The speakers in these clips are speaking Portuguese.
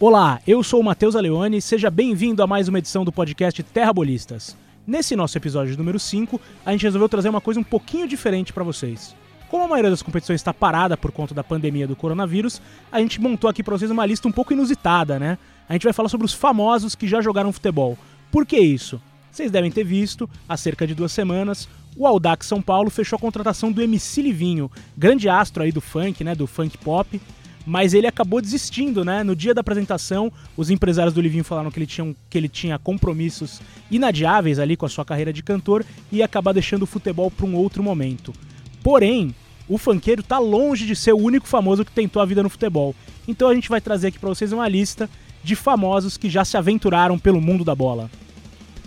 Olá, eu sou o Matheus Aleone, seja bem-vindo a mais uma edição do podcast Terra Bolistas. Nesse nosso episódio número 5, a gente resolveu trazer uma coisa um pouquinho diferente para vocês. Como a maioria das competições está parada por conta da pandemia do coronavírus, a gente montou aqui para vocês uma lista um pouco inusitada, né? A gente vai falar sobre os famosos que já jogaram futebol. Por que isso? Vocês devem ter visto, há cerca de duas semanas, o Audax São Paulo fechou a contratação do MC Livinho, grande astro aí do funk, né, do funk pop, mas ele acabou desistindo, né? No dia da apresentação, os empresários do Livinho falaram que ele tinha, que ele tinha compromissos inadiáveis ali com a sua carreira de cantor e ia acabar deixando o futebol para um outro momento. Porém, o funkeiro tá longe de ser o único famoso que tentou a vida no futebol. Então a gente vai trazer aqui para vocês uma lista de famosos que já se aventuraram pelo mundo da bola.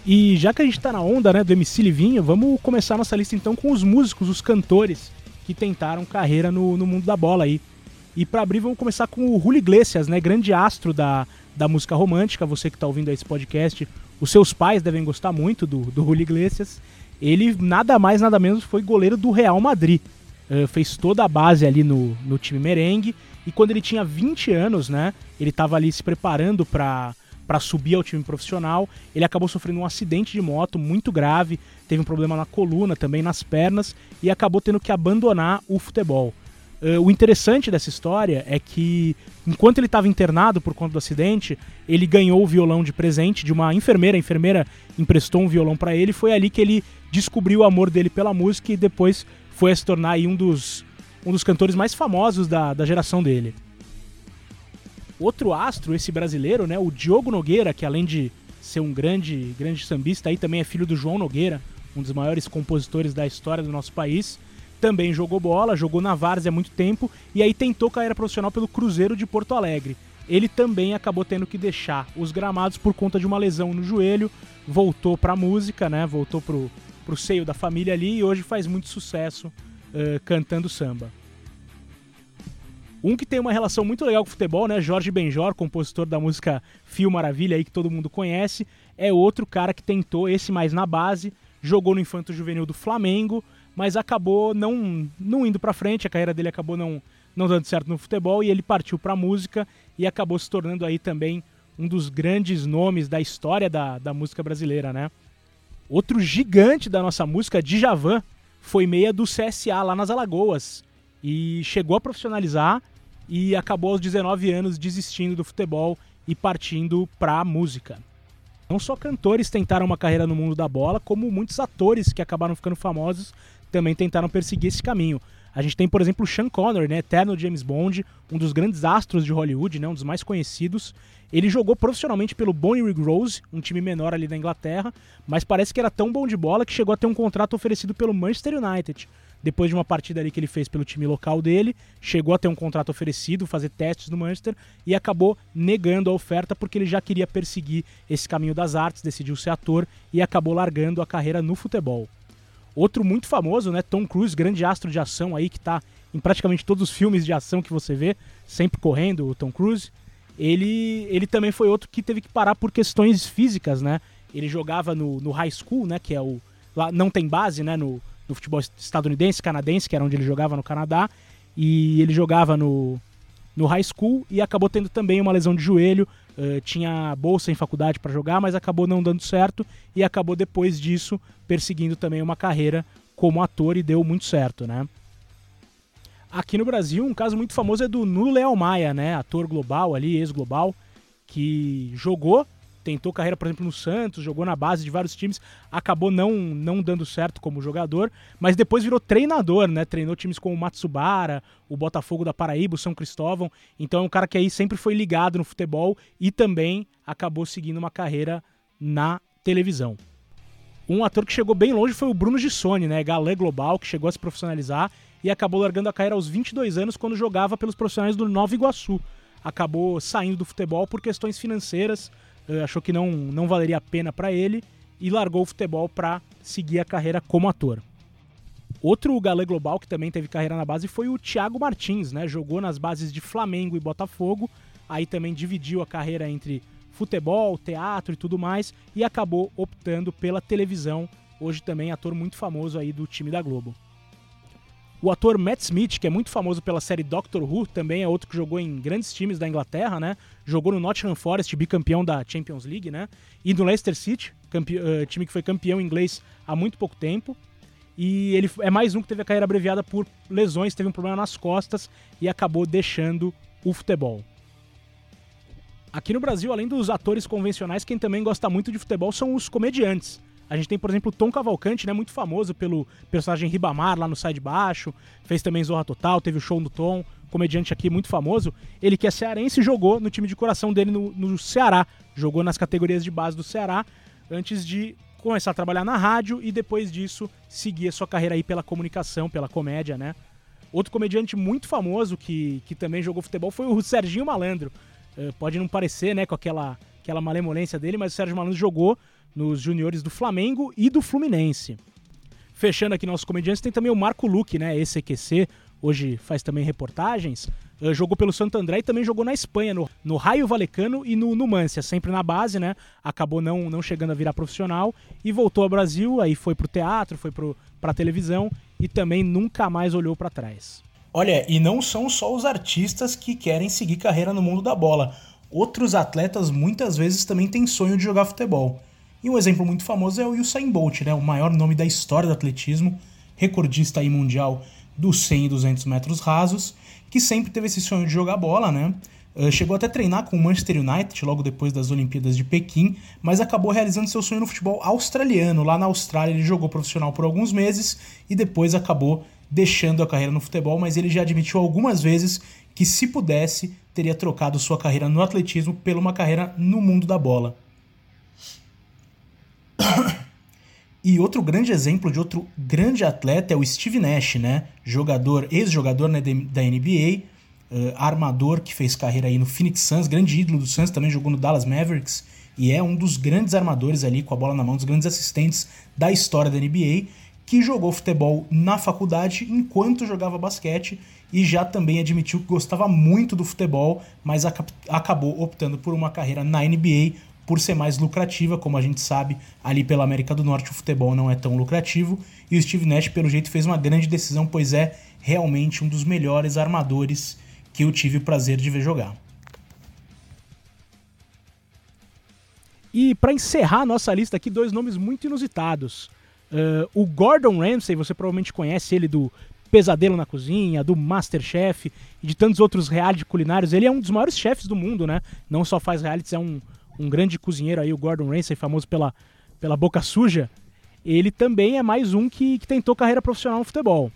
E já que a gente tá na onda, né, do MC Livinho, vamos começar nossa lista então com os músicos, os cantores que tentaram carreira no, no mundo da bola aí. E para abrir, vamos começar com o Julio Iglesias, né? Grande astro da, da música romântica. Você que está ouvindo esse podcast, os seus pais devem gostar muito do, do Julio Iglesias. Ele nada mais, nada menos foi goleiro do Real Madrid. Uh, fez toda a base ali no, no time merengue. E quando ele tinha 20 anos, né? Ele estava ali se preparando para para subir ao time profissional. Ele acabou sofrendo um acidente de moto muito grave, teve um problema na coluna, também nas pernas e acabou tendo que abandonar o futebol. Uh, o interessante dessa história é que, enquanto ele estava internado por conta do acidente, ele ganhou o violão de presente de uma enfermeira. A enfermeira emprestou um violão para ele. Foi ali que ele descobriu o amor dele pela música e depois foi a se tornar um dos, um dos cantores mais famosos da, da geração dele. Outro astro, esse brasileiro, né, o Diogo Nogueira, que além de ser um grande, grande sambista, aí também é filho do João Nogueira, um dos maiores compositores da história do nosso país também jogou bola, jogou na Várzea há muito tempo e aí tentou carreira profissional pelo Cruzeiro de Porto Alegre. Ele também acabou tendo que deixar os gramados por conta de uma lesão no joelho, voltou para a música, né? Voltou pro, pro seio da família ali e hoje faz muito sucesso uh, cantando samba. Um que tem uma relação muito legal com o futebol, né? Jorge Benjor, compositor da música Fio Maravilha aí que todo mundo conhece, é outro cara que tentou esse mais na base, jogou no Infanto Juvenil do Flamengo, mas acabou não, não indo para frente, a carreira dele acabou não, não dando certo no futebol e ele partiu para música e acabou se tornando aí também um dos grandes nomes da história da, da música brasileira, né? Outro gigante da nossa música, Djavan, foi meia do CSA lá nas Alagoas e chegou a profissionalizar e acabou aos 19 anos desistindo do futebol e partindo para a música. Não só cantores tentaram uma carreira no mundo da bola, como muitos atores que acabaram ficando famosos também tentaram perseguir esse caminho. A gente tem, por exemplo, o Sean Connery, né, eterno James Bond, um dos grandes astros de Hollywood, né, um dos mais conhecidos. Ele jogou profissionalmente pelo Bonnyrigg Rose, um time menor ali da Inglaterra, mas parece que era tão bom de bola que chegou a ter um contrato oferecido pelo Manchester United. Depois de uma partida ali que ele fez pelo time local dele, chegou a ter um contrato oferecido, fazer testes no Manchester e acabou negando a oferta porque ele já queria perseguir esse caminho das artes, decidiu ser ator e acabou largando a carreira no futebol. Outro muito famoso, né? Tom Cruise, grande astro de ação aí, que tá em praticamente todos os filmes de ação que você vê, sempre correndo, o Tom Cruise. Ele, ele também foi outro que teve que parar por questões físicas, né? Ele jogava no, no high school, né? Que é o. Lá não tem base, né? No, no futebol estadunidense, canadense, que era onde ele jogava no Canadá. E ele jogava no, no high school e acabou tendo também uma lesão de joelho. Uh, tinha bolsa em faculdade para jogar, mas acabou não dando certo e acabou depois disso perseguindo também uma carreira como ator e deu muito certo, né? Aqui no Brasil, um caso muito famoso é do Nuno Leal Maia, né? Ator global ali, ex-global, que jogou tentou carreira, por exemplo, no Santos, jogou na base de vários times, acabou não, não dando certo como jogador, mas depois virou treinador, né? Treinou times como o Matsubara, o Botafogo da Paraíba, o São Cristóvão. Então é um cara que aí sempre foi ligado no futebol e também acabou seguindo uma carreira na televisão. Um ator que chegou bem longe foi o Bruno Gissoni, né? Galã global, que chegou a se profissionalizar e acabou largando a carreira aos 22 anos quando jogava pelos profissionais do Nova Iguaçu. Acabou saindo do futebol por questões financeiras, achou que não, não valeria a pena para ele e largou o futebol para seguir a carreira como ator. Outro galã global que também teve carreira na base foi o Thiago Martins, né? Jogou nas bases de Flamengo e Botafogo, aí também dividiu a carreira entre futebol, teatro e tudo mais e acabou optando pela televisão. Hoje também ator muito famoso aí do time da Globo. O ator Matt Smith, que é muito famoso pela série Doctor Who, também é outro que jogou em grandes times da Inglaterra, né? Jogou no Nottingham Forest, bicampeão da Champions League, né? E no Leicester City, uh, time que foi campeão inglês há muito pouco tempo. E ele é mais um que teve a carreira abreviada por lesões, teve um problema nas costas e acabou deixando o futebol. Aqui no Brasil, além dos atores convencionais, quem também gosta muito de futebol são os comediantes. A gente tem, por exemplo, o Tom Cavalcante, né, muito famoso pelo personagem Ribamar lá no Sai de Baixo, fez também Zorra Total, teve o show do Tom, comediante aqui muito famoso. Ele que é cearense jogou no time de coração dele no, no Ceará, jogou nas categorias de base do Ceará, antes de começar a trabalhar na rádio e depois disso seguir a sua carreira aí pela comunicação, pela comédia, né? Outro comediante muito famoso que, que também jogou futebol foi o Serginho Malandro. Uh, pode não parecer, né, com aquela, aquela malemolência dele, mas o Sérgio Malandro jogou nos juniores do Flamengo e do Fluminense. Fechando aqui nossos comediantes, tem também o Marco Luque, né? Esse EQC, hoje faz também reportagens. Uh, jogou pelo Santo André e também jogou na Espanha, no, no Raio Valecano e no Numancia, sempre na base, né? Acabou não, não chegando a virar profissional e voltou ao Brasil, aí foi pro teatro, foi pro, pra televisão e também nunca mais olhou para trás. Olha, e não são só os artistas que querem seguir carreira no mundo da bola. Outros atletas muitas vezes também têm sonho de jogar futebol. E um exemplo muito famoso é o Usain Bolt, né, o maior nome da história do atletismo, recordista aí mundial dos 100 e 200 metros rasos, que sempre teve esse sonho de jogar bola, né? Uh, chegou até a treinar com o Manchester United logo depois das Olimpíadas de Pequim, mas acabou realizando seu sonho no futebol australiano. Lá na Austrália ele jogou profissional por alguns meses e depois acabou deixando a carreira no futebol, mas ele já admitiu algumas vezes que se pudesse teria trocado sua carreira no atletismo por uma carreira no mundo da bola. E outro grande exemplo de outro grande atleta é o Steve Nash, né? Jogador, ex-jogador né, da NBA, uh, armador que fez carreira aí no Phoenix Suns, grande ídolo do Suns, também jogou no Dallas Mavericks e é um dos grandes armadores ali com a bola na mão, dos grandes assistentes da história da NBA, que jogou futebol na faculdade enquanto jogava basquete e já também admitiu que gostava muito do futebol, mas acabou optando por uma carreira na NBA por ser mais lucrativa, como a gente sabe, ali pela América do Norte o futebol não é tão lucrativo, e o Steve Nash, pelo jeito, fez uma grande decisão, pois é realmente um dos melhores armadores que eu tive o prazer de ver jogar. E para encerrar nossa lista aqui, dois nomes muito inusitados. Uh, o Gordon Ramsay, você provavelmente conhece ele do Pesadelo na Cozinha, do Masterchef e de tantos outros reality culinários. Ele é um dos maiores chefes do mundo, né? Não só faz realities, é um um grande cozinheiro aí, o Gordon Ramsay, famoso pela, pela boca suja, ele também é mais um que, que tentou carreira profissional no futebol.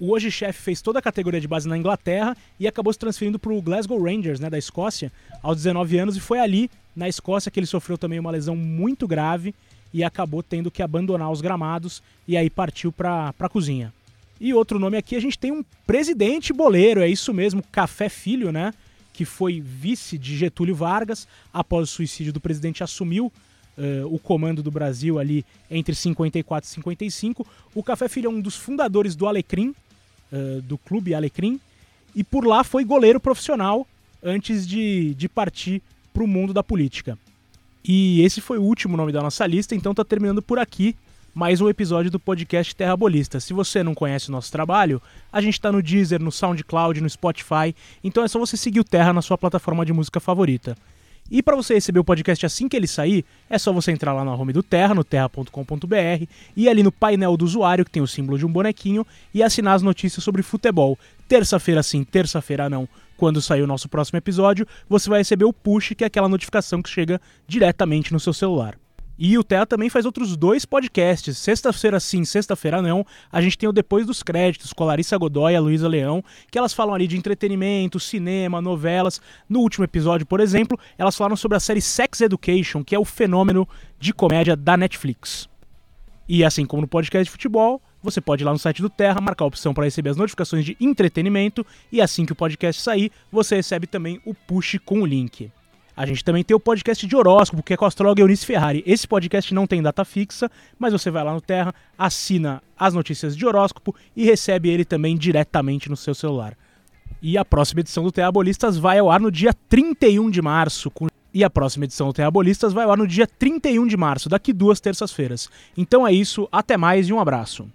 O hoje chefe fez toda a categoria de base na Inglaterra e acabou se transferindo para o Glasgow Rangers, né, da Escócia, aos 19 anos, e foi ali, na Escócia, que ele sofreu também uma lesão muito grave e acabou tendo que abandonar os gramados e aí partiu para a cozinha. E outro nome aqui, a gente tem um presidente boleiro, é isso mesmo, Café Filho, né? Que foi vice de Getúlio Vargas, após o suicídio do presidente, assumiu uh, o comando do Brasil ali entre 54 e 55. O Café Filho é um dos fundadores do Alecrim, uh, do clube Alecrim, e por lá foi goleiro profissional antes de, de partir para o mundo da política. E esse foi o último nome da nossa lista, então tá terminando por aqui mais um episódio do podcast Terra Bolista. Se você não conhece o nosso trabalho, a gente está no Deezer, no SoundCloud, no Spotify, então é só você seguir o Terra na sua plataforma de música favorita. E para você receber o podcast assim que ele sair, é só você entrar lá na home do Terra, no terra.com.br, e ali no painel do usuário, que tem o símbolo de um bonequinho, e assinar as notícias sobre futebol. Terça-feira sim, terça-feira não. Quando sair o nosso próximo episódio, você vai receber o push, que é aquela notificação que chega diretamente no seu celular. E o Terra também faz outros dois podcasts. Sexta-feira sim, sexta-feira não. A gente tem o Depois dos Créditos com a Larissa Godoy e a Luísa Leão, que elas falam ali de entretenimento, cinema, novelas. No último episódio, por exemplo, elas falaram sobre a série Sex Education, que é o fenômeno de comédia da Netflix. E assim como no podcast de futebol, você pode ir lá no site do Terra, marcar a opção para receber as notificações de entretenimento e assim que o podcast sair, você recebe também o push com o link. A gente também tem o podcast de horóscopo, que é com a astróloga Eunice Ferrari. Esse podcast não tem data fixa, mas você vai lá no Terra, assina as notícias de horóscopo e recebe ele também diretamente no seu celular. E a próxima edição do Terra Bolistas vai ao ar no dia 31 de março. Com... E a próxima edição do Terra Bolistas vai ao ar no dia 31 de março, daqui duas terças-feiras. Então é isso, até mais e um abraço.